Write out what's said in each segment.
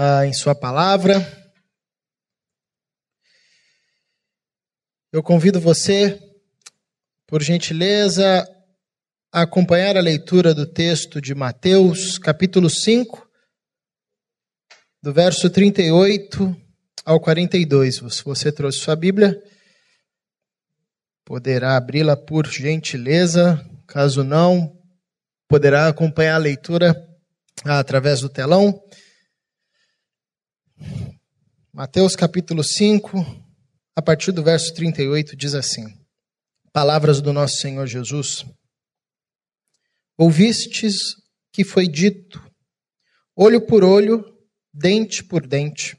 ah, em Sua palavra. Eu convido você, por gentileza, a acompanhar a leitura do texto de Mateus, capítulo 5, do verso 38 ao 42. Se você trouxe sua Bíblia, poderá abri-la por gentileza. Caso não, poderá acompanhar a leitura através do telão. Mateus capítulo 5, a partir do verso 38, diz assim: Palavras do nosso Senhor Jesus. Ouvistes que foi dito, olho por olho, dente por dente.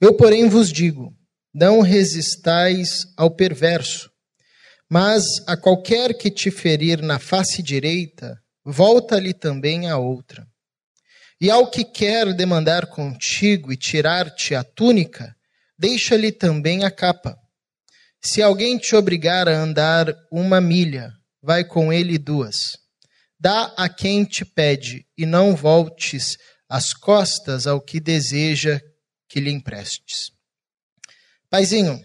Eu, porém, vos digo: não resistais ao perverso, mas a qualquer que te ferir na face direita, volta-lhe também a outra. E ao que quer demandar contigo e tirar-te a túnica, deixa-lhe também a capa. Se alguém te obrigar a andar uma milha, vai com ele duas. Dá a quem te pede, e não voltes as costas ao que deseja que lhe emprestes. Paizinho,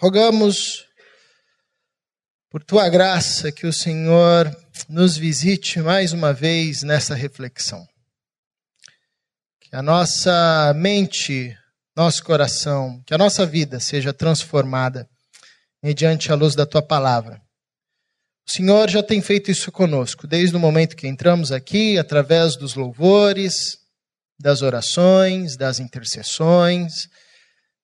rogamos por tua graça que o Senhor nos visite mais uma vez nessa reflexão. Que a nossa mente, nosso coração, que a nossa vida seja transformada mediante a luz da tua palavra. O Senhor já tem feito isso conosco, desde o momento que entramos aqui, através dos louvores, das orações, das intercessões,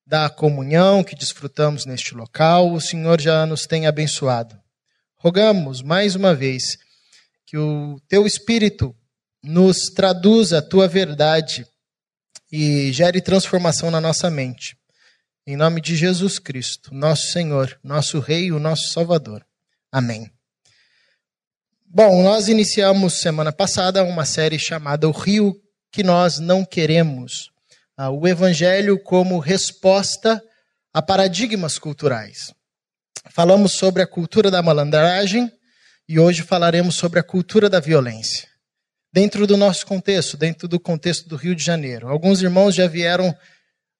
da comunhão que desfrutamos neste local, o Senhor já nos tem abençoado. Rogamos mais uma vez que o teu Espírito nos traduza a tua verdade e gere transformação na nossa mente. Em nome de Jesus Cristo, nosso Senhor, nosso Rei o nosso Salvador. Amém. Bom, nós iniciamos semana passada uma série chamada O Rio que Nós Não Queremos. Ah, o Evangelho como resposta a paradigmas culturais. Falamos sobre a cultura da malandragem e hoje falaremos sobre a cultura da violência. Dentro do nosso contexto, dentro do contexto do Rio de Janeiro. Alguns irmãos já vieram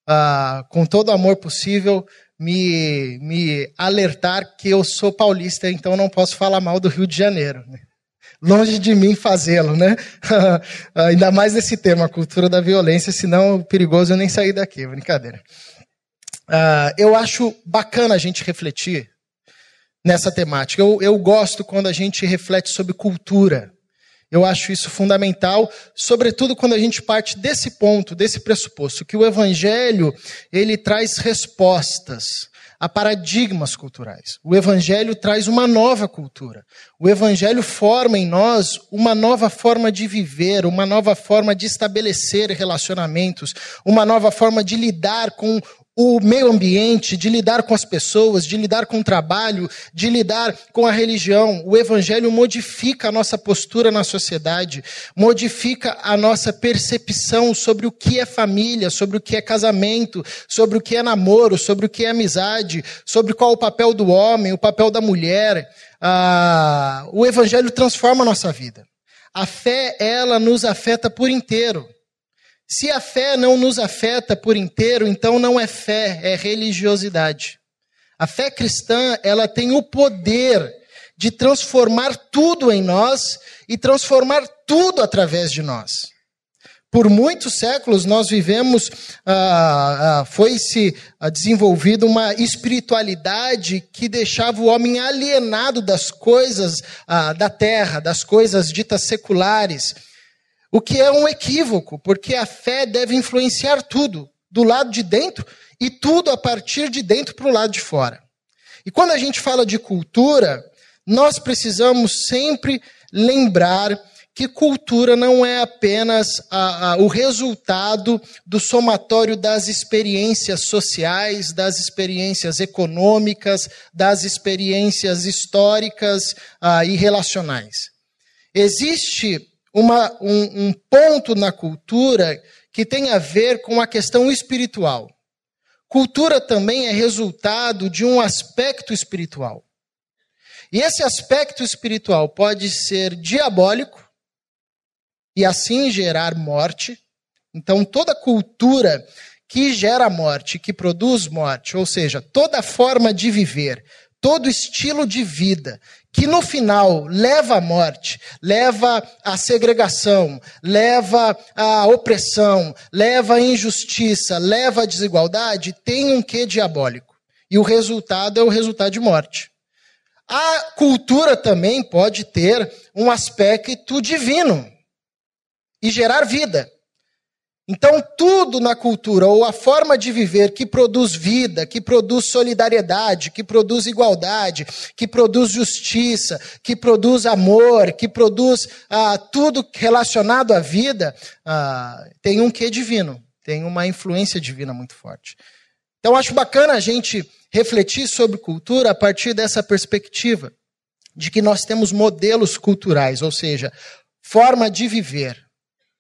ah, com todo o amor possível me, me alertar que eu sou paulista, então não posso falar mal do Rio de Janeiro. Né? Longe de mim fazê-lo, né? Ainda mais nesse tema, a cultura da violência, senão é perigoso eu nem sair daqui, brincadeira. Uh, eu acho bacana a gente refletir nessa temática. Eu, eu gosto quando a gente reflete sobre cultura. Eu acho isso fundamental, sobretudo quando a gente parte desse ponto, desse pressuposto, que o evangelho, ele traz respostas a paradigmas culturais. O evangelho traz uma nova cultura. O evangelho forma em nós uma nova forma de viver, uma nova forma de estabelecer relacionamentos, uma nova forma de lidar com o meio ambiente, de lidar com as pessoas, de lidar com o trabalho, de lidar com a religião. O Evangelho modifica a nossa postura na sociedade, modifica a nossa percepção sobre o que é família, sobre o que é casamento, sobre o que é namoro, sobre o que é amizade, sobre qual é o papel do homem, o papel da mulher. Ah, o Evangelho transforma a nossa vida. A fé, ela nos afeta por inteiro. Se a fé não nos afeta por inteiro, então não é fé, é religiosidade. A fé cristã, ela tem o poder de transformar tudo em nós e transformar tudo através de nós. Por muitos séculos nós vivemos, ah, ah, foi-se ah, desenvolvida uma espiritualidade que deixava o homem alienado das coisas ah, da terra, das coisas ditas seculares o que é um equívoco, porque a fé deve influenciar tudo, do lado de dentro e tudo a partir de dentro para o lado de fora. E quando a gente fala de cultura, nós precisamos sempre lembrar que cultura não é apenas a, a, o resultado do somatório das experiências sociais, das experiências econômicas, das experiências históricas ah, e relacionais. Existe uma, um, um ponto na cultura que tem a ver com a questão espiritual. Cultura também é resultado de um aspecto espiritual. E esse aspecto espiritual pode ser diabólico e assim gerar morte, Então, toda cultura que gera morte, que produz morte, ou seja, toda forma de viver, todo estilo de vida que no final leva à morte, leva à segregação, leva à opressão, leva à injustiça, leva à desigualdade, tem um quê diabólico. E o resultado é o resultado de morte. A cultura também pode ter um aspecto divino e gerar vida. Então, tudo na cultura, ou a forma de viver que produz vida, que produz solidariedade, que produz igualdade, que produz justiça, que produz amor, que produz ah, tudo relacionado à vida, ah, tem um quê divino, tem uma influência divina muito forte. Então, acho bacana a gente refletir sobre cultura a partir dessa perspectiva, de que nós temos modelos culturais, ou seja, forma de viver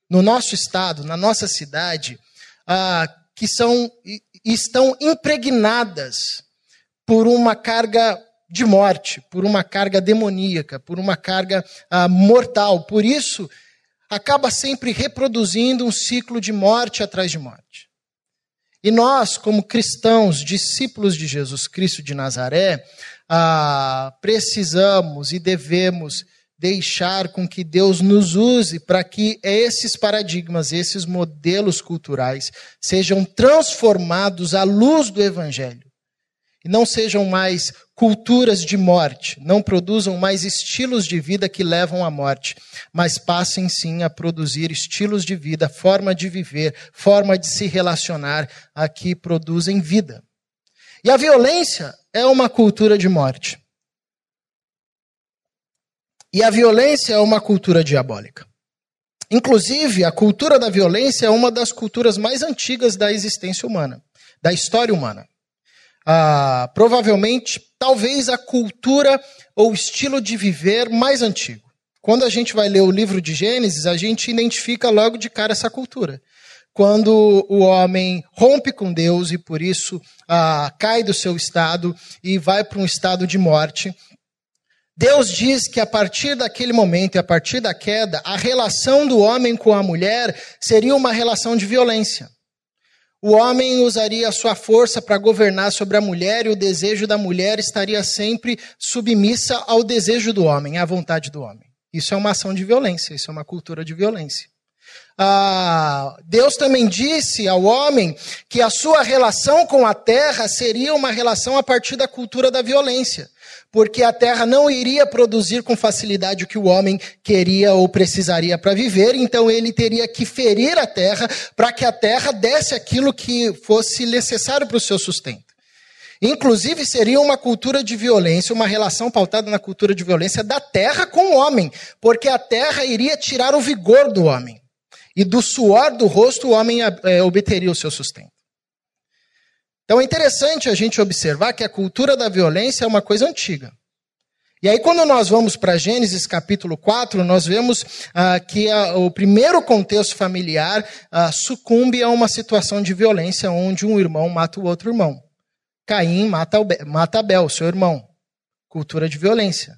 no nosso estado, na nossa cidade, ah, que são, estão impregnadas por uma carga de morte, por uma carga demoníaca, por uma carga ah, mortal. Por isso, acaba sempre reproduzindo um ciclo de morte atrás de morte. E nós, como cristãos, discípulos de Jesus Cristo de Nazaré, ah, precisamos e devemos deixar com que Deus nos use para que esses paradigmas, esses modelos culturais sejam transformados à luz do Evangelho. E não sejam mais culturas de morte, não produzam mais estilos de vida que levam à morte, mas passem sim a produzir estilos de vida, forma de viver, forma de se relacionar a que produzem vida. E a violência é uma cultura de morte. E a violência é uma cultura diabólica. Inclusive, a cultura da violência é uma das culturas mais antigas da existência humana, da história humana. Ah, provavelmente, talvez a cultura ou estilo de viver mais antigo. Quando a gente vai ler o livro de Gênesis, a gente identifica logo de cara essa cultura. Quando o homem rompe com Deus e por isso ah, cai do seu estado e vai para um estado de morte, Deus diz que a partir daquele momento e a partir da queda, a relação do homem com a mulher seria uma relação de violência. O homem usaria a sua força para governar sobre a mulher e o desejo da mulher estaria sempre submissa ao desejo do homem, à vontade do homem. Isso é uma ação de violência, isso é uma cultura de violência. Ah, Deus também disse ao homem que a sua relação com a terra seria uma relação a partir da cultura da violência porque a terra não iria produzir com facilidade o que o homem queria ou precisaria para viver, então ele teria que ferir a terra para que a terra desse aquilo que fosse necessário para o seu sustento. Inclusive, seria uma cultura de violência, uma relação pautada na cultura de violência da terra com o homem, porque a terra iria tirar o vigor do homem. E do suor do rosto o homem é, obteria o seu sustento. Então é interessante a gente observar que a cultura da violência é uma coisa antiga. E aí, quando nós vamos para Gênesis capítulo 4, nós vemos ah, que a, o primeiro contexto familiar ah, sucumbe a uma situação de violência onde um irmão mata o outro irmão. Caim mata, mata Abel, seu irmão. Cultura de violência.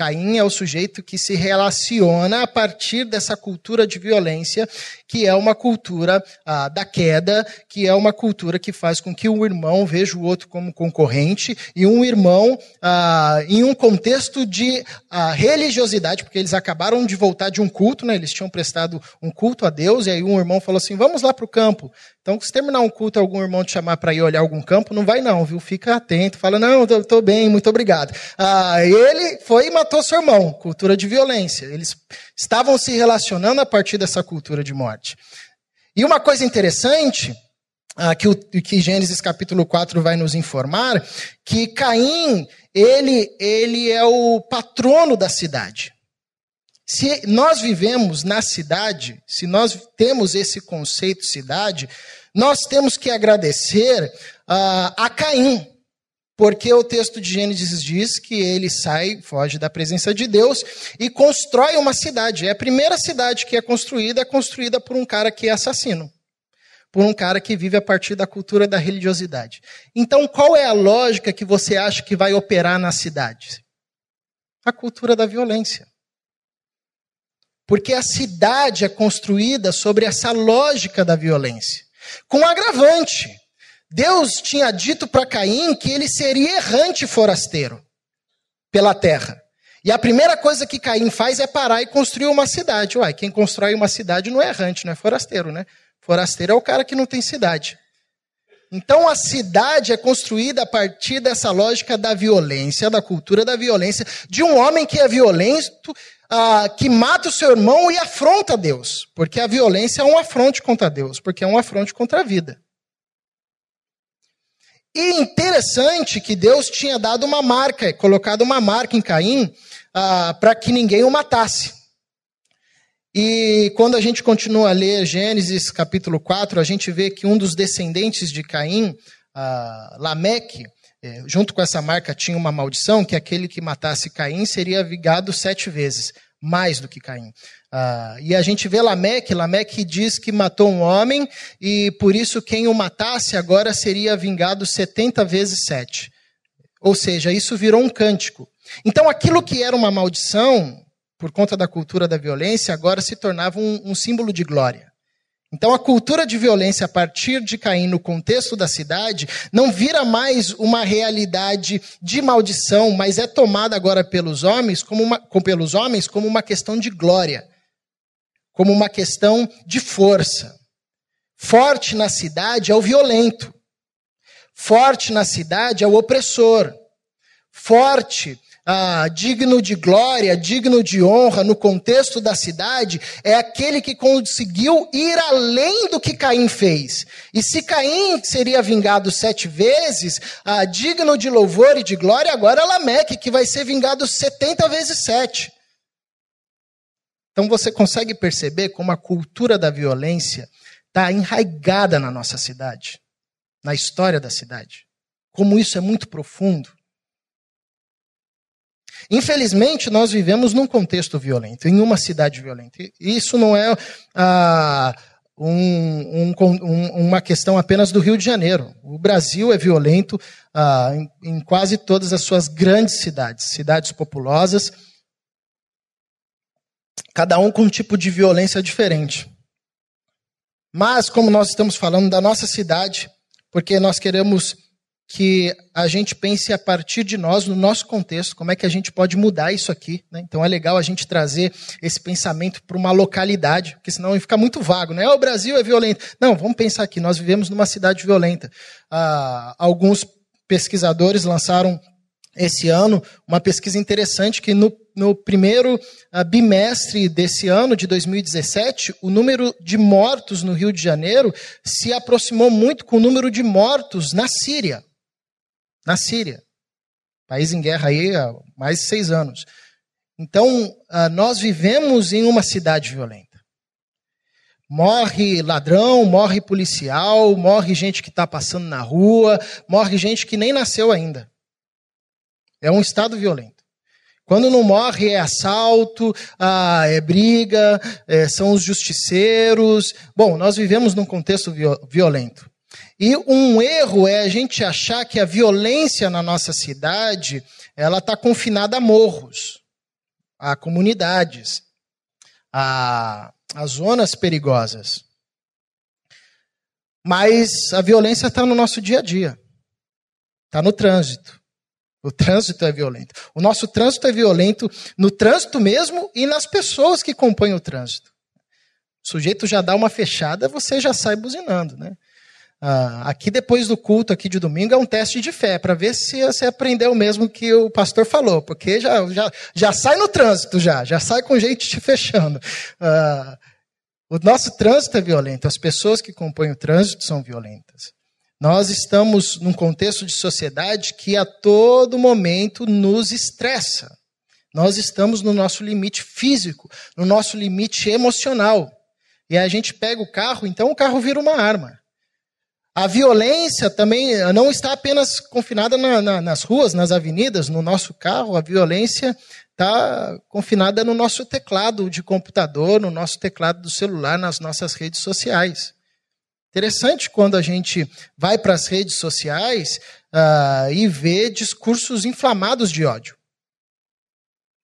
Caim é o sujeito que se relaciona a partir dessa cultura de violência, que é uma cultura ah, da queda, que é uma cultura que faz com que um irmão veja o outro como concorrente, e um irmão, ah, em um contexto de ah, religiosidade, porque eles acabaram de voltar de um culto, né, eles tinham prestado um culto a Deus, e aí um irmão falou assim: vamos lá para o campo. Então, se terminar um culto, algum irmão te chamar para ir olhar algum campo, não vai não, viu? Fica atento, fala, não, estou bem, muito obrigado. Ah, ele foi e matou seu irmão, cultura de violência. Eles estavam se relacionando a partir dessa cultura de morte. E uma coisa interessante, ah, que, o, que Gênesis capítulo 4 vai nos informar, que Caim, ele, ele é o patrono da cidade. Se nós vivemos na cidade, se nós temos esse conceito de cidade, nós temos que agradecer uh, a Caim, porque o texto de Gênesis diz que ele sai, foge da presença de Deus e constrói uma cidade. É a primeira cidade que é construída, é construída por um cara que é assassino. Por um cara que vive a partir da cultura da religiosidade. Então, qual é a lógica que você acha que vai operar na cidade? A cultura da violência. porque a cidade é construída sobre essa lógica da violência. Com agravante. Deus tinha dito para Caim que ele seria errante forasteiro pela terra. E a primeira coisa que Caim faz é parar e construir uma cidade. Uai, quem constrói uma cidade não é errante, não é forasteiro, né? Forasteiro é o cara que não tem cidade. Então a cidade é construída a partir dessa lógica da violência, da cultura da violência, de um homem que é violento, ah, que mata o seu irmão e afronta Deus. Porque a violência é um afronte contra Deus, porque é um afronte contra a vida. E interessante que Deus tinha dado uma marca, colocado uma marca em Caim, ah, para que ninguém o matasse. E quando a gente continua a ler Gênesis capítulo 4, a gente vê que um dos descendentes de Caim, ah, Lameque, é, junto com essa marca tinha uma maldição, que aquele que matasse Caim seria vigado sete vezes, mais do que Caim. Ah, e a gente vê Lameque, Lameque diz que matou um homem, e por isso quem o matasse agora seria vingado setenta vezes sete. Ou seja, isso virou um cântico. Então aquilo que era uma maldição, por conta da cultura da violência, agora se tornava um, um símbolo de glória. Então, a cultura de violência a partir de Caim no contexto da cidade não vira mais uma realidade de maldição, mas é tomada agora pelos homens como uma, pelos homens como uma questão de glória, como uma questão de força. Forte na cidade é o violento. Forte na cidade é o opressor. Forte ah, digno de glória, digno de honra no contexto da cidade, é aquele que conseguiu ir além do que Caim fez. E se Caim seria vingado sete vezes, ah, digno de louvor e de glória, agora é Lameque, que vai ser vingado setenta vezes sete. Então você consegue perceber como a cultura da violência está enraigada na nossa cidade, na história da cidade. Como isso é muito profundo. Infelizmente, nós vivemos num contexto violento, em uma cidade violenta. Isso não é ah, um, um, uma questão apenas do Rio de Janeiro. O Brasil é violento ah, em, em quase todas as suas grandes cidades, cidades populosas, cada um com um tipo de violência diferente. Mas, como nós estamos falando da nossa cidade, porque nós queremos que a gente pense a partir de nós, no nosso contexto, como é que a gente pode mudar isso aqui. Né? Então é legal a gente trazer esse pensamento para uma localidade, porque senão fica muito vago. Né? Ah, o Brasil é violento. Não, vamos pensar aqui, nós vivemos numa cidade violenta. Ah, alguns pesquisadores lançaram esse ano uma pesquisa interessante que no, no primeiro uh, bimestre desse ano, de 2017, o número de mortos no Rio de Janeiro se aproximou muito com o número de mortos na Síria na Síria. País em guerra aí há mais de seis anos. Então, ah, nós vivemos em uma cidade violenta. Morre ladrão, morre policial, morre gente que está passando na rua, morre gente que nem nasceu ainda. É um estado violento. Quando não morre é assalto, ah, é briga, é, são os justiceiros. Bom, nós vivemos num contexto violento. E um erro é a gente achar que a violência na nossa cidade ela está confinada a morros, a comunidades, a, a zonas perigosas. Mas a violência está no nosso dia a dia, está no trânsito. O trânsito é violento. O nosso trânsito é violento no trânsito mesmo e nas pessoas que compõem o trânsito. O sujeito já dá uma fechada, você já sai buzinando, né? Ah, aqui depois do culto aqui de domingo é um teste de fé para ver se você aprendeu mesmo que o pastor falou, porque já, já, já sai no trânsito já, já sai com gente te fechando. Ah, o nosso trânsito é violento, as pessoas que compõem o trânsito são violentas. Nós estamos num contexto de sociedade que a todo momento nos estressa. Nós estamos no nosso limite físico, no nosso limite emocional. E a gente pega o carro, então o carro vira uma arma. A violência também não está apenas confinada na, na, nas ruas, nas avenidas, no nosso carro. A violência está confinada no nosso teclado de computador, no nosso teclado do celular, nas nossas redes sociais. Interessante quando a gente vai para as redes sociais uh, e vê discursos inflamados de ódio.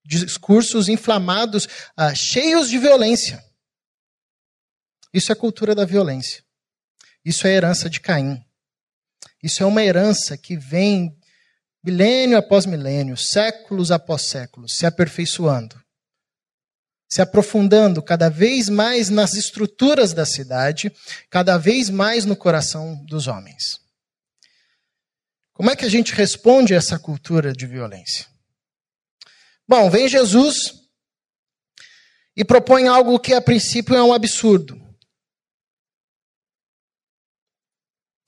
discursos inflamados, ah, cheios de violência. Isso é cultura da violência. Isso é herança de Caim. Isso é uma herança que vem milênio após milênio, séculos após séculos, se aperfeiçoando, se aprofundando cada vez mais nas estruturas da cidade, cada vez mais no coração dos homens. Como é que a gente responde a essa cultura de violência? Bom, vem Jesus e propõe algo que a princípio é um absurdo.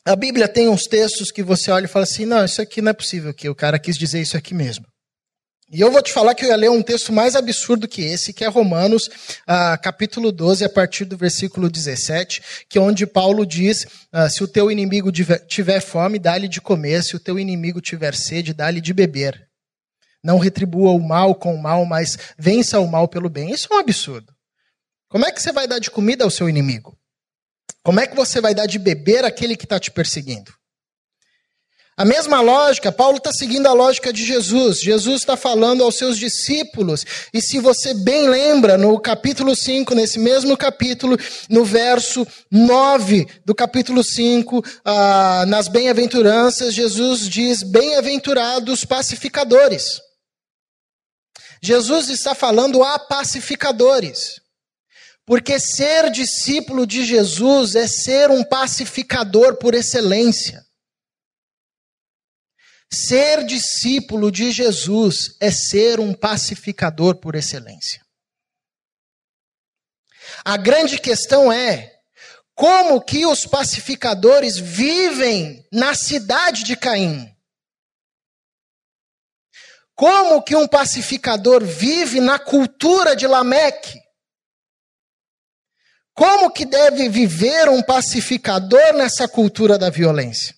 A Bíblia tem uns textos que você olha e fala assim: não, isso aqui não é possível, que o cara quis dizer isso aqui mesmo. E eu vou te falar que eu ia ler um texto mais absurdo que esse, que é Romanos, ah, capítulo 12, a partir do versículo 17, que é onde Paulo diz: ah, se o teu inimigo tiver fome, dá-lhe de comer, se o teu inimigo tiver sede, dá-lhe de beber. Não retribua o mal com o mal, mas vença o mal pelo bem. Isso é um absurdo. Como é que você vai dar de comida ao seu inimigo? Como é que você vai dar de beber aquele que está te perseguindo? A mesma lógica, Paulo está seguindo a lógica de Jesus. Jesus está falando aos seus discípulos. E se você bem lembra, no capítulo 5, nesse mesmo capítulo, no verso 9 do capítulo 5, ah, nas bem-aventuranças, Jesus diz: Bem-aventurados pacificadores. Jesus está falando a pacificadores. Porque ser discípulo de Jesus é ser um pacificador por excelência. Ser discípulo de Jesus é ser um pacificador por excelência. A grande questão é como que os pacificadores vivem na cidade de Caim? Como que um pacificador vive na cultura de Lameque? Como que deve viver um pacificador nessa cultura da violência?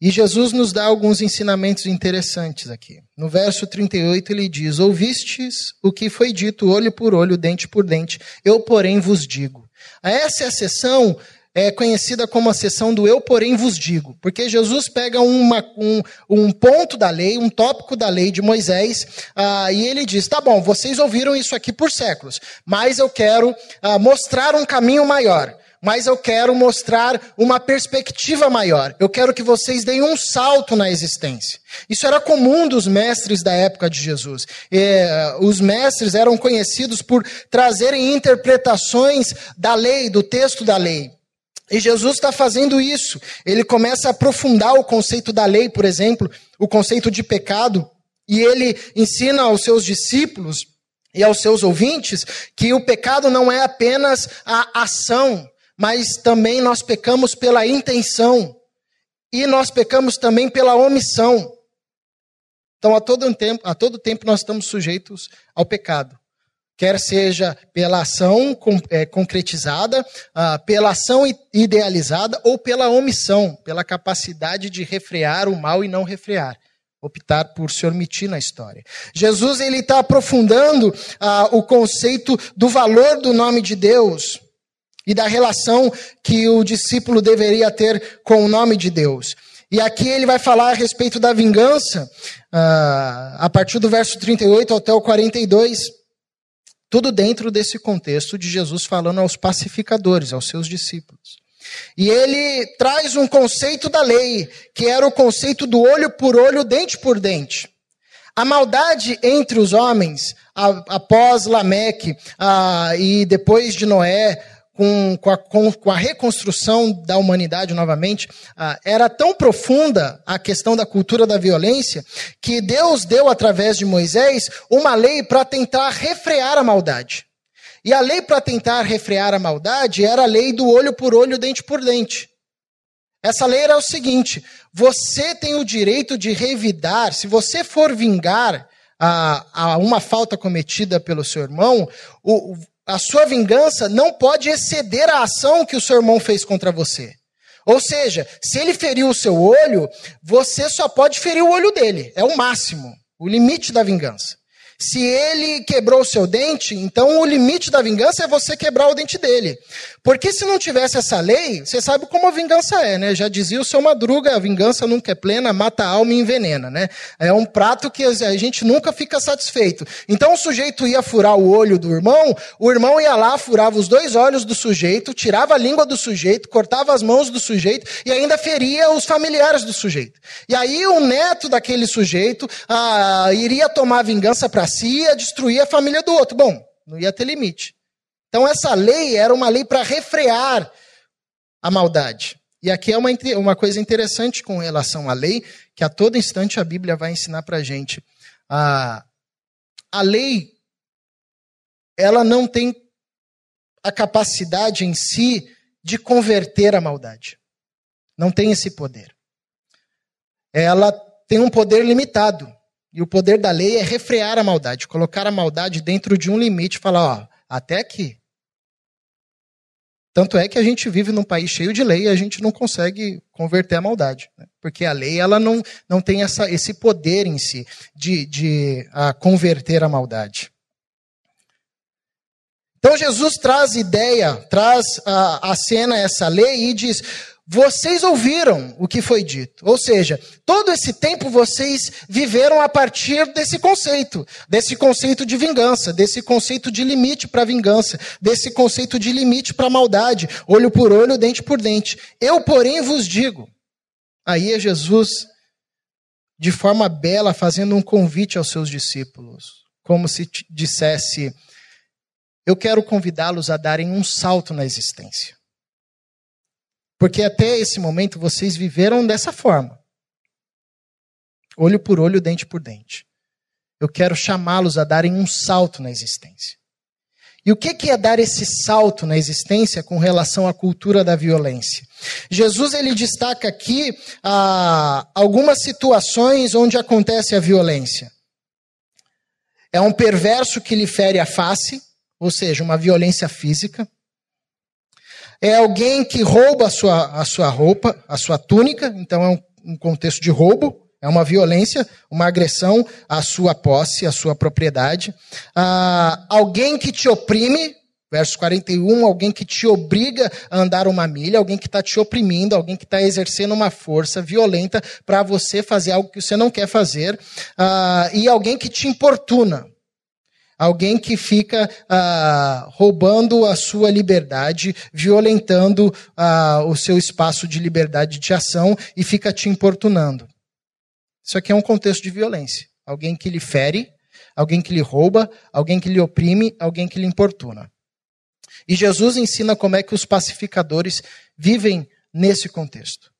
E Jesus nos dá alguns ensinamentos interessantes aqui. No verso 38 ele diz: Ouvistes o que foi dito olho por olho, dente por dente, eu, porém, vos digo. Essa é a sessão é conhecida como a sessão do eu, porém, vos digo. Porque Jesus pega uma, um, um ponto da lei, um tópico da lei de Moisés, ah, e ele diz: tá bom, vocês ouviram isso aqui por séculos, mas eu quero ah, mostrar um caminho maior. Mas eu quero mostrar uma perspectiva maior. Eu quero que vocês deem um salto na existência. Isso era comum dos mestres da época de Jesus. E, os mestres eram conhecidos por trazerem interpretações da lei, do texto da lei. E Jesus está fazendo isso. Ele começa a aprofundar o conceito da lei, por exemplo, o conceito de pecado, e ele ensina aos seus discípulos e aos seus ouvintes que o pecado não é apenas a ação, mas também nós pecamos pela intenção e nós pecamos também pela omissão. Então, a todo tempo, a todo tempo nós estamos sujeitos ao pecado quer seja pela ação é, concretizada, ah, pela ação idealizada ou pela omissão, pela capacidade de refrear o mal e não refrear optar por se omitir na história. Jesus ele está aprofundando ah, o conceito do valor do nome de Deus e da relação que o discípulo deveria ter com o nome de Deus. E aqui ele vai falar a respeito da vingança, ah, a partir do verso 38 até o 42. Tudo dentro desse contexto de Jesus falando aos pacificadores, aos seus discípulos. E ele traz um conceito da lei, que era o conceito do olho por olho, dente por dente. A maldade entre os homens, após Lameque e depois de Noé, com, com, a, com, com a reconstrução da humanidade novamente, ah, era tão profunda a questão da cultura da violência, que Deus deu, através de Moisés, uma lei para tentar refrear a maldade. E a lei para tentar refrear a maldade era a lei do olho por olho, dente por dente. Essa lei era o seguinte: você tem o direito de revidar, se você for vingar a, a uma falta cometida pelo seu irmão, o, a sua vingança não pode exceder a ação que o seu irmão fez contra você. Ou seja, se ele feriu o seu olho, você só pode ferir o olho dele. É o máximo, o limite da vingança. Se ele quebrou o seu dente, então o limite da vingança é você quebrar o dente dele. Porque se não tivesse essa lei, você sabe como a vingança é, né? Já dizia o seu Madruga, a vingança nunca é plena, mata a alma e envenena, né? É um prato que a gente nunca fica satisfeito. Então o sujeito ia furar o olho do irmão, o irmão ia lá, furava os dois olhos do sujeito, tirava a língua do sujeito, cortava as mãos do sujeito e ainda feria os familiares do sujeito. E aí o neto daquele sujeito ah, iria tomar vingança para si e ia destruir a família do outro. Bom, não ia ter limite. Então, essa lei era uma lei para refrear a maldade. E aqui é uma, uma coisa interessante com relação à lei, que a todo instante a Bíblia vai ensinar para a gente. A, a lei, ela não tem a capacidade em si de converter a maldade. Não tem esse poder. Ela tem um poder limitado. E o poder da lei é refrear a maldade, colocar a maldade dentro de um limite, falar, ó, até aqui. Tanto é que a gente vive num país cheio de lei e a gente não consegue converter a maldade. Né? Porque a lei ela não, não tem essa, esse poder em si de, de a converter a maldade. Então Jesus traz ideia, traz a, a cena, essa lei, e diz: vocês ouviram o que foi dito. Ou seja, todo esse tempo vocês viveram a partir desse conceito, desse conceito de vingança, desse conceito de limite para vingança, desse conceito de limite para maldade, olho por olho, dente por dente. Eu, porém, vos digo. Aí é Jesus, de forma bela, fazendo um convite aos seus discípulos, como se dissesse: Eu quero convidá-los a darem um salto na existência. Porque até esse momento vocês viveram dessa forma. Olho por olho, dente por dente. Eu quero chamá-los a darem um salto na existência. E o que é dar esse salto na existência com relação à cultura da violência? Jesus ele destaca aqui ah, algumas situações onde acontece a violência. É um perverso que lhe fere a face, ou seja, uma violência física é alguém que rouba a sua, a sua roupa, a sua túnica, então é um, um contexto de roubo, é uma violência, uma agressão à sua posse, à sua propriedade. Ah, alguém que te oprime, verso 41, alguém que te obriga a andar uma milha, alguém que está te oprimindo, alguém que está exercendo uma força violenta para você fazer algo que você não quer fazer, ah, e alguém que te importuna. Alguém que fica ah, roubando a sua liberdade, violentando ah, o seu espaço de liberdade de ação e fica te importunando. Isso aqui é um contexto de violência. Alguém que lhe fere, alguém que lhe rouba, alguém que lhe oprime, alguém que lhe importuna. E Jesus ensina como é que os pacificadores vivem nesse contexto.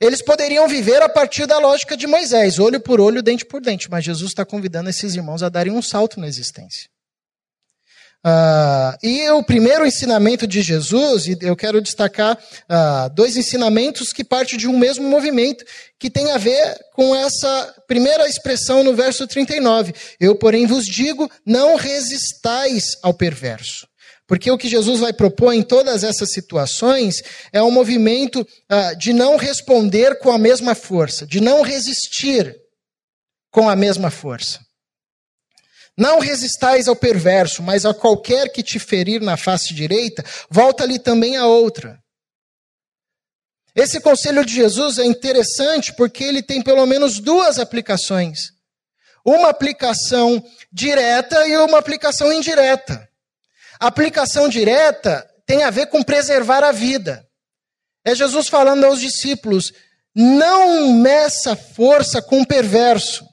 Eles poderiam viver a partir da lógica de Moisés, olho por olho, dente por dente, mas Jesus está convidando esses irmãos a darem um salto na existência. Uh, e o primeiro ensinamento de Jesus, e eu quero destacar uh, dois ensinamentos que partem de um mesmo movimento, que tem a ver com essa primeira expressão no verso 39. Eu, porém, vos digo: não resistais ao perverso. Porque o que Jesus vai propor em todas essas situações é um movimento ah, de não responder com a mesma força, de não resistir com a mesma força. Não resistais ao perverso, mas a qualquer que te ferir na face direita, volta-lhe também a outra. Esse conselho de Jesus é interessante porque ele tem pelo menos duas aplicações: uma aplicação direta e uma aplicação indireta. A aplicação direta tem a ver com preservar a vida. É Jesus falando aos discípulos: não meça força com o perverso.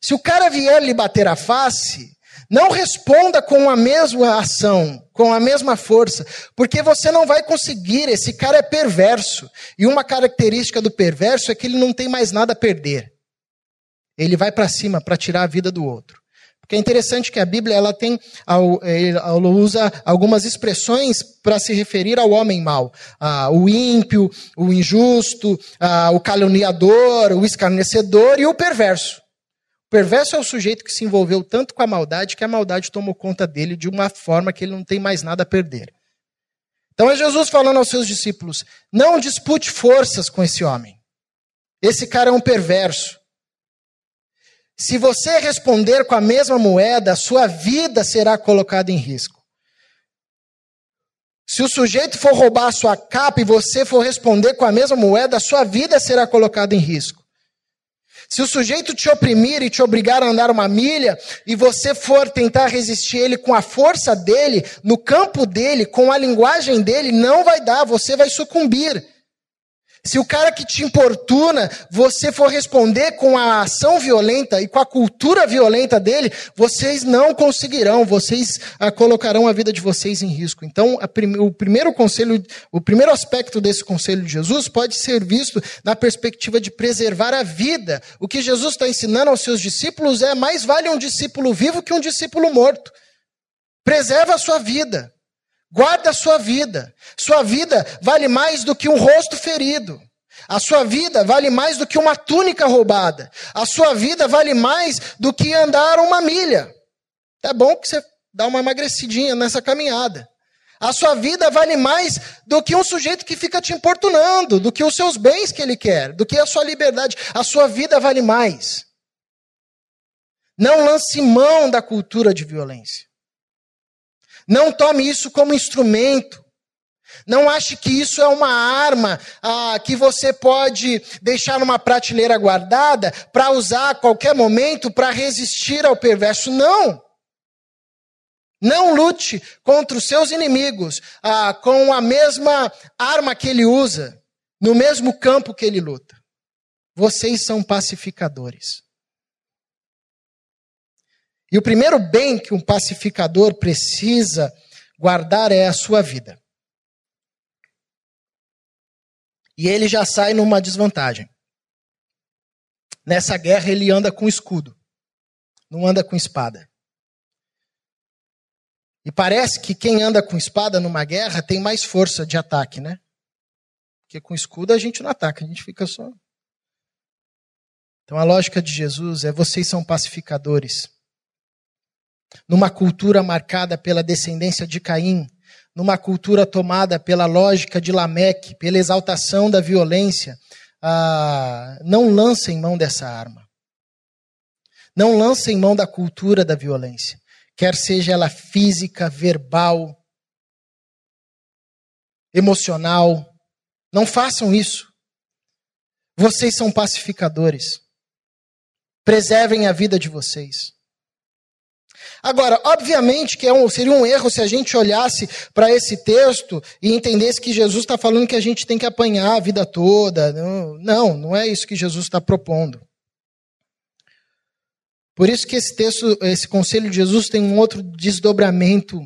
Se o cara vier lhe bater a face, não responda com a mesma ação, com a mesma força, porque você não vai conseguir. Esse cara é perverso. E uma característica do perverso é que ele não tem mais nada a perder. Ele vai para cima para tirar a vida do outro. Porque é interessante que a Bíblia ela tem, ela usa algumas expressões para se referir ao homem mau. Ah, o ímpio, o injusto, ah, o caluniador, o escarnecedor e o perverso. O perverso é o sujeito que se envolveu tanto com a maldade que a maldade tomou conta dele de uma forma que ele não tem mais nada a perder. Então é Jesus falando aos seus discípulos: não dispute forças com esse homem. Esse cara é um perverso. Se você responder com a mesma moeda, a sua vida será colocada em risco. Se o sujeito for roubar a sua capa e você for responder com a mesma moeda, a sua vida será colocada em risco. Se o sujeito te oprimir e te obrigar a andar uma milha e você for tentar resistir ele com a força dele, no campo dele, com a linguagem dele, não vai dar, você vai sucumbir. Se o cara que te importuna, você for responder com a ação violenta e com a cultura violenta dele, vocês não conseguirão, vocês ah, colocarão a vida de vocês em risco. Então, prim o primeiro conselho, o primeiro aspecto desse conselho de Jesus pode ser visto na perspectiva de preservar a vida. O que Jesus está ensinando aos seus discípulos é mais vale um discípulo vivo que um discípulo morto. Preserva a sua vida. Guarda a sua vida. Sua vida vale mais do que um rosto ferido. A sua vida vale mais do que uma túnica roubada. A sua vida vale mais do que andar uma milha. É bom que você dá uma emagrecidinha nessa caminhada. A sua vida vale mais do que um sujeito que fica te importunando, do que os seus bens que ele quer, do que a sua liberdade. A sua vida vale mais. Não lance mão da cultura de violência. Não tome isso como instrumento. Não ache que isso é uma arma ah, que você pode deixar numa prateleira guardada para usar a qualquer momento para resistir ao perverso. Não. Não lute contra os seus inimigos ah, com a mesma arma que ele usa, no mesmo campo que ele luta. Vocês são pacificadores. E o primeiro bem que um pacificador precisa guardar é a sua vida. E ele já sai numa desvantagem. Nessa guerra ele anda com escudo, não anda com espada. E parece que quem anda com espada numa guerra tem mais força de ataque, né? Porque com escudo a gente não ataca, a gente fica só. Então a lógica de Jesus é: vocês são pacificadores numa cultura marcada pela descendência de Caim, numa cultura tomada pela lógica de Lameque, pela exaltação da violência, ah, não lancem mão dessa arma. Não lancem mão da cultura da violência, quer seja ela física, verbal, emocional. Não façam isso. Vocês são pacificadores. Preservem a vida de vocês. Agora, obviamente que é um, seria um erro se a gente olhasse para esse texto e entendesse que Jesus está falando que a gente tem que apanhar a vida toda. Não, não, é isso que Jesus está propondo. Por isso que esse texto, esse conselho de Jesus tem um outro desdobramento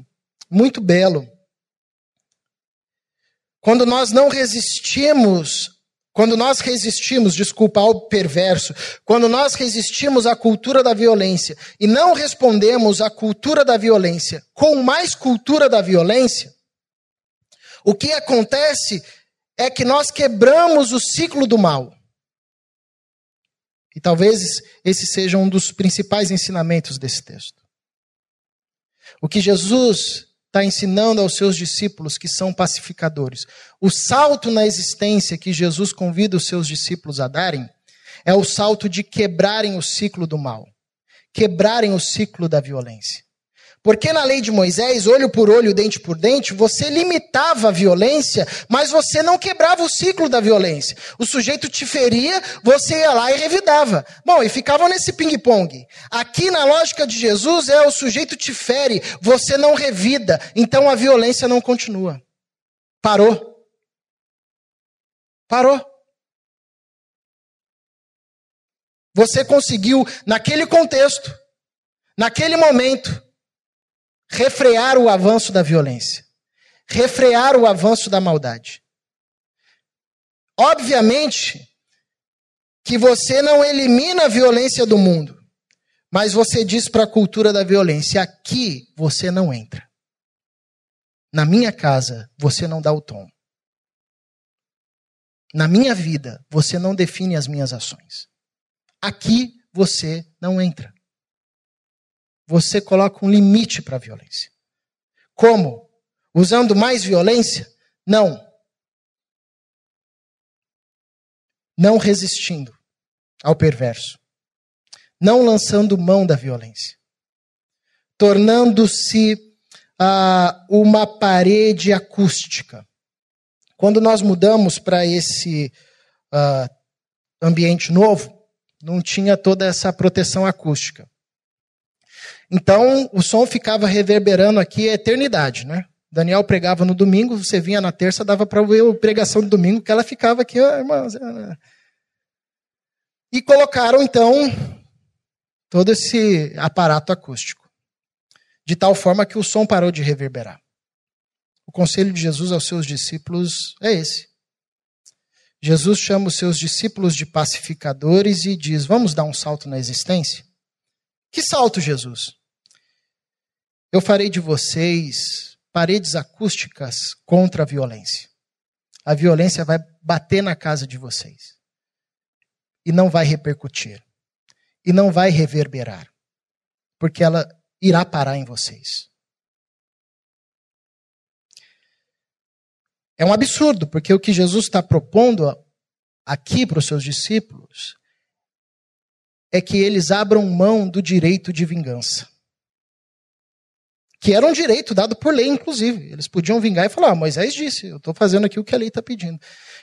muito belo. Quando nós não resistimos quando nós resistimos, desculpa, ao perverso, quando nós resistimos à cultura da violência e não respondemos à cultura da violência com mais cultura da violência, o que acontece é que nós quebramos o ciclo do mal. E talvez esse seja um dos principais ensinamentos desse texto. O que Jesus está ensinando aos seus discípulos que são pacificadores. O salto na existência que Jesus convida os seus discípulos a darem é o salto de quebrarem o ciclo do mal, quebrarem o ciclo da violência. Porque na lei de Moisés, olho por olho, dente por dente, você limitava a violência, mas você não quebrava o ciclo da violência. O sujeito te feria, você ia lá e revidava. Bom, e ficavam nesse ping-pong. Aqui na lógica de Jesus é o sujeito te fere, você não revida, então a violência não continua. Parou. Parou. Você conseguiu, naquele contexto, naquele momento, refrear o avanço da violência, refrear o avanço da maldade. Obviamente que você não elimina a violência do mundo, mas você diz para a cultura da violência: aqui você não entra. Na minha casa, você não dá o tom. Na minha vida, você não define as minhas ações. Aqui você não entra você coloca um limite para a violência. Como? Usando mais violência? Não. Não resistindo ao perverso. não lançando mão da violência, tornando-se uh, uma parede acústica. Quando nós mudamos para esse uh, ambiente novo, não tinha toda essa proteção acústica. Então, o som ficava reverberando aqui a eternidade, né? Daniel pregava no domingo, você vinha na terça, dava para ver a pregação do domingo, que ela ficava aqui, irmãos. E colocaram, então, todo esse aparato acústico, de tal forma que o som parou de reverberar. O conselho de Jesus aos seus discípulos é esse. Jesus chama os seus discípulos de pacificadores e diz: Vamos dar um salto na existência? Que salto, Jesus? Eu farei de vocês paredes acústicas contra a violência. A violência vai bater na casa de vocês e não vai repercutir e não vai reverberar, porque ela irá parar em vocês. É um absurdo, porque o que Jesus está propondo aqui para os seus discípulos é que eles abram mão do direito de vingança. Que era um direito dado por lei, inclusive. Eles podiam vingar e falar: ah, Moisés disse, eu estou fazendo aqui o que a lei está pedindo.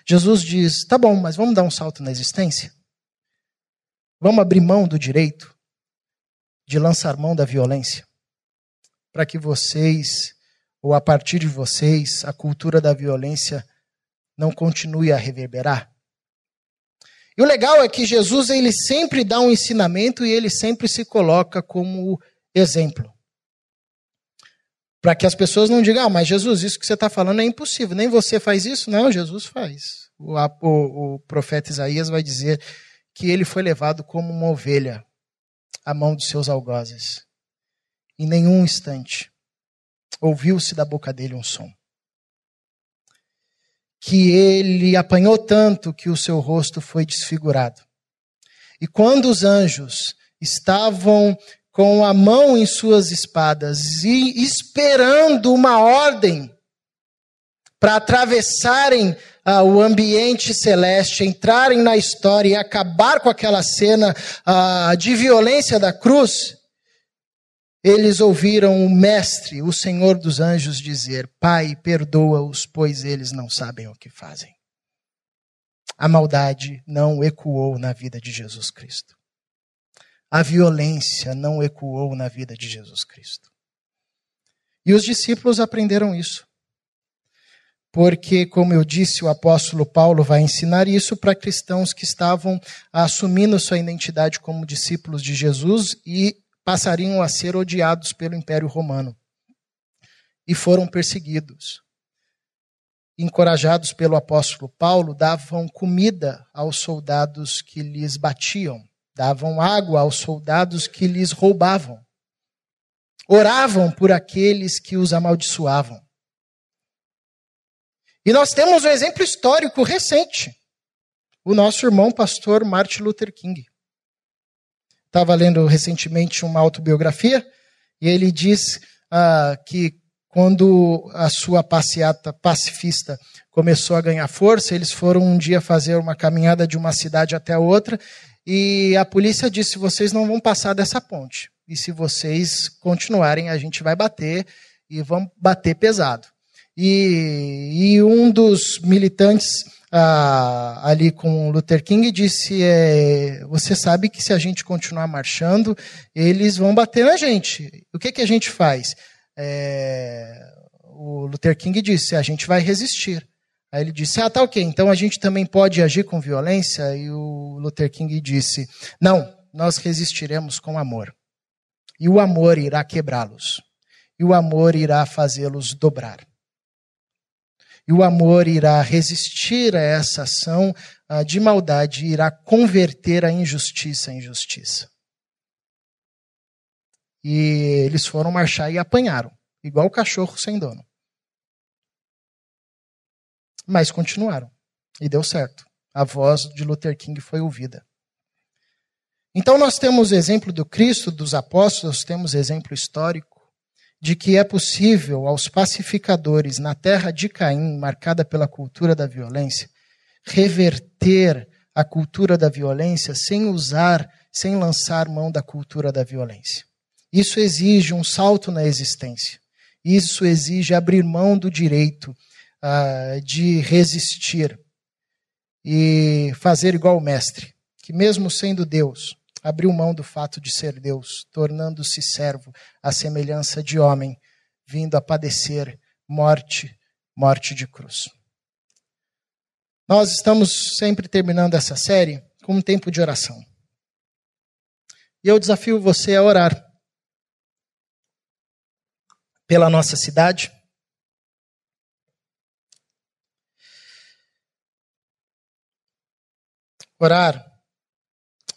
Jesus diz: tá bom, mas vamos dar um salto na existência? Vamos abrir mão do direito de lançar mão da violência? Para que vocês ou a partir de vocês, a cultura da violência não continue a reverberar? E o legal é que Jesus ele sempre dá um ensinamento e ele sempre se coloca como exemplo. Para que as pessoas não digam, ah, mas Jesus, isso que você está falando é impossível, nem você faz isso. Não, Jesus faz. O, o, o profeta Isaías vai dizer que ele foi levado como uma ovelha à mão dos seus algozes. Em nenhum instante ouviu-se da boca dele um som. Que ele apanhou tanto que o seu rosto foi desfigurado. E quando os anjos estavam com a mão em suas espadas e esperando uma ordem para atravessarem ah, o ambiente celeste, entrarem na história e acabar com aquela cena ah, de violência da cruz, eles ouviram o Mestre, o Senhor dos anjos, dizer: Pai, perdoa-os, pois eles não sabem o que fazem. A maldade não ecoou na vida de Jesus Cristo. A violência não ecoou na vida de Jesus Cristo. E os discípulos aprenderam isso. Porque, como eu disse, o apóstolo Paulo vai ensinar isso para cristãos que estavam assumindo sua identidade como discípulos de Jesus e passariam a ser odiados pelo Império Romano. E foram perseguidos. Encorajados pelo apóstolo Paulo, davam comida aos soldados que lhes batiam, davam água aos soldados que lhes roubavam. Oravam por aqueles que os amaldiçoavam. E nós temos um exemplo histórico recente. O nosso irmão pastor Martin Luther King. Estava lendo recentemente uma autobiografia e ele diz ah, que quando a sua passeata pacifista começou a ganhar força, eles foram um dia fazer uma caminhada de uma cidade até a outra e a polícia disse: vocês não vão passar dessa ponte. E se vocês continuarem, a gente vai bater e vão bater pesado. E, e um dos militantes ah, ali com Luther King disse: é, Você sabe que se a gente continuar marchando, eles vão bater na gente. O que, que a gente faz? É, o Luther King disse: A gente vai resistir. Aí ele disse: Ah, tá ok, então a gente também pode agir com violência? E o Luther King disse: Não, nós resistiremos com amor. E o amor irá quebrá-los. E o amor irá fazê-los dobrar. E o amor irá resistir a essa ação ah, de maldade e irá converter a injustiça em justiça. E eles foram marchar e apanharam, igual o cachorro sem dono. Mas continuaram. E deu certo. A voz de Luther King foi ouvida. Então nós temos exemplo do Cristo, dos apóstolos, temos exemplo histórico de que é possível aos pacificadores na terra de Caim, marcada pela cultura da violência, reverter a cultura da violência sem usar sem lançar mão da cultura da violência. Isso exige um salto na existência. Isso exige abrir mão do direito uh, de resistir e fazer igual o mestre, que mesmo sendo Deus, abriu mão do fato de ser Deus, tornando-se servo à semelhança de homem, vindo a padecer morte, morte de cruz. Nós estamos sempre terminando essa série com um tempo de oração. E eu desafio você a orar pela nossa cidade. Orar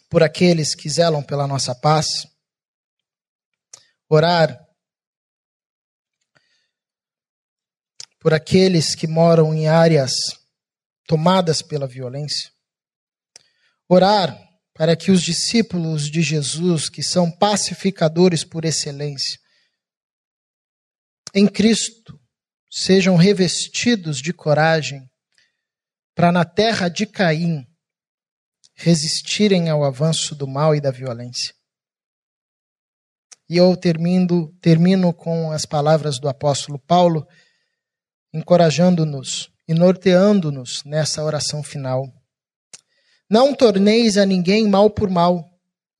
por aqueles que zelam pela nossa paz. Orar por aqueles que moram em áreas tomadas pela violência. Orar para que os discípulos de Jesus, que são pacificadores por excelência, em Cristo sejam revestidos de coragem para na terra de Caim resistirem ao avanço do mal e da violência. E eu termino, termino com as palavras do apóstolo Paulo, encorajando-nos e norteando-nos nessa oração final. Não torneis a ninguém mal por mal,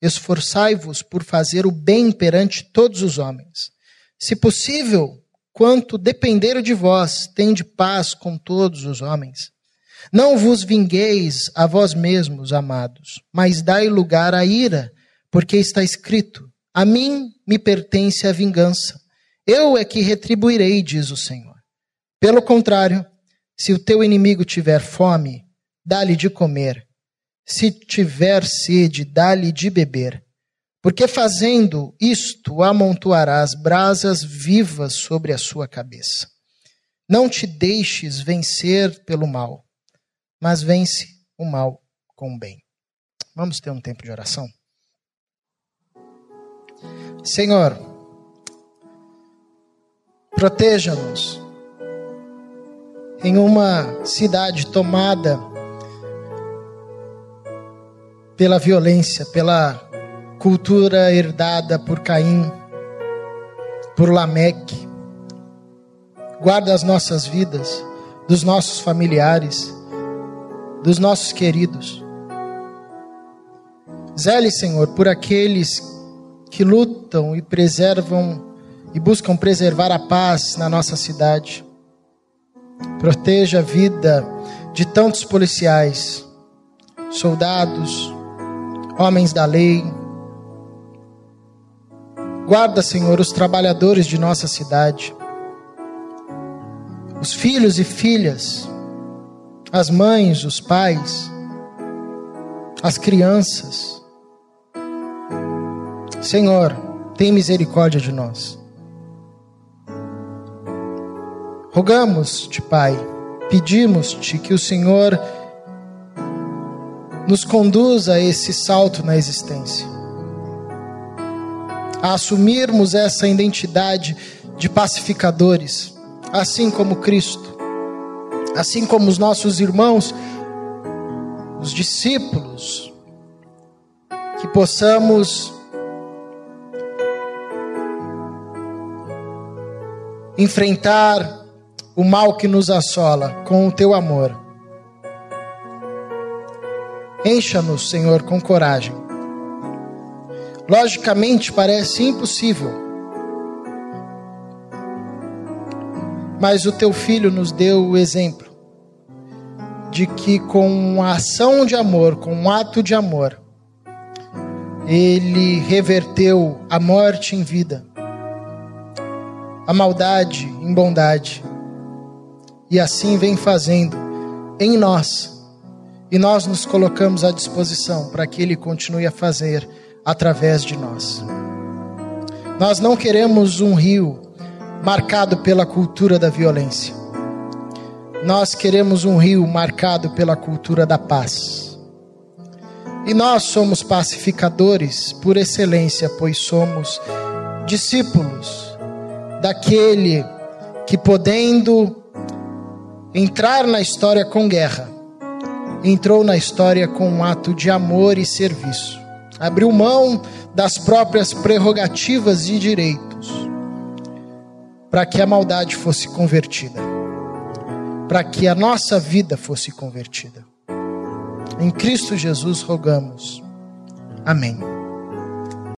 esforçai-vos por fazer o bem perante todos os homens. Se possível, quanto depender de vós, tende paz com todos os homens. Não vos vingueis a vós mesmos, amados, mas dai lugar à ira, porque está escrito: A mim me pertence a vingança. Eu é que retribuirei, diz o Senhor. Pelo contrário, se o teu inimigo tiver fome, dá-lhe de comer. Se tiver sede, dá-lhe de beber porque fazendo isto, amontoarás brasas vivas sobre a sua cabeça. Não te deixes vencer pelo mal, mas vence o mal com o bem. Vamos ter um tempo de oração? Senhor, proteja-nos em uma cidade tomada pela violência, pela cultura herdada por Caim, por Lameque. Guarda as nossas vidas, dos nossos familiares, dos nossos queridos. Zele, Senhor, por aqueles que lutam e preservam e buscam preservar a paz na nossa cidade. Proteja a vida de tantos policiais, soldados, homens da lei, Guarda, Senhor, os trabalhadores de nossa cidade, os filhos e filhas, as mães, os pais, as crianças. Senhor, tem misericórdia de nós. Rogamos-te, Pai, pedimos-te que o Senhor nos conduza a esse salto na existência a assumirmos essa identidade de pacificadores, assim como Cristo, assim como os nossos irmãos, os discípulos, que possamos enfrentar o mal que nos assola com o teu amor. Encha-nos, Senhor, com coragem Logicamente parece impossível. Mas o teu filho nos deu o exemplo de que com uma ação de amor, com um ato de amor, ele reverteu a morte em vida, a maldade em bondade, e assim vem fazendo em nós. E nós nos colocamos à disposição para que ele continue a fazer através de nós. Nós não queremos um rio marcado pela cultura da violência. Nós queremos um rio marcado pela cultura da paz. E nós somos pacificadores por excelência, pois somos discípulos daquele que, podendo entrar na história com guerra, entrou na história com um ato de amor e serviço abriu mão das próprias prerrogativas e direitos para que a maldade fosse convertida, para que a nossa vida fosse convertida. Em Cristo Jesus rogamos. Amém.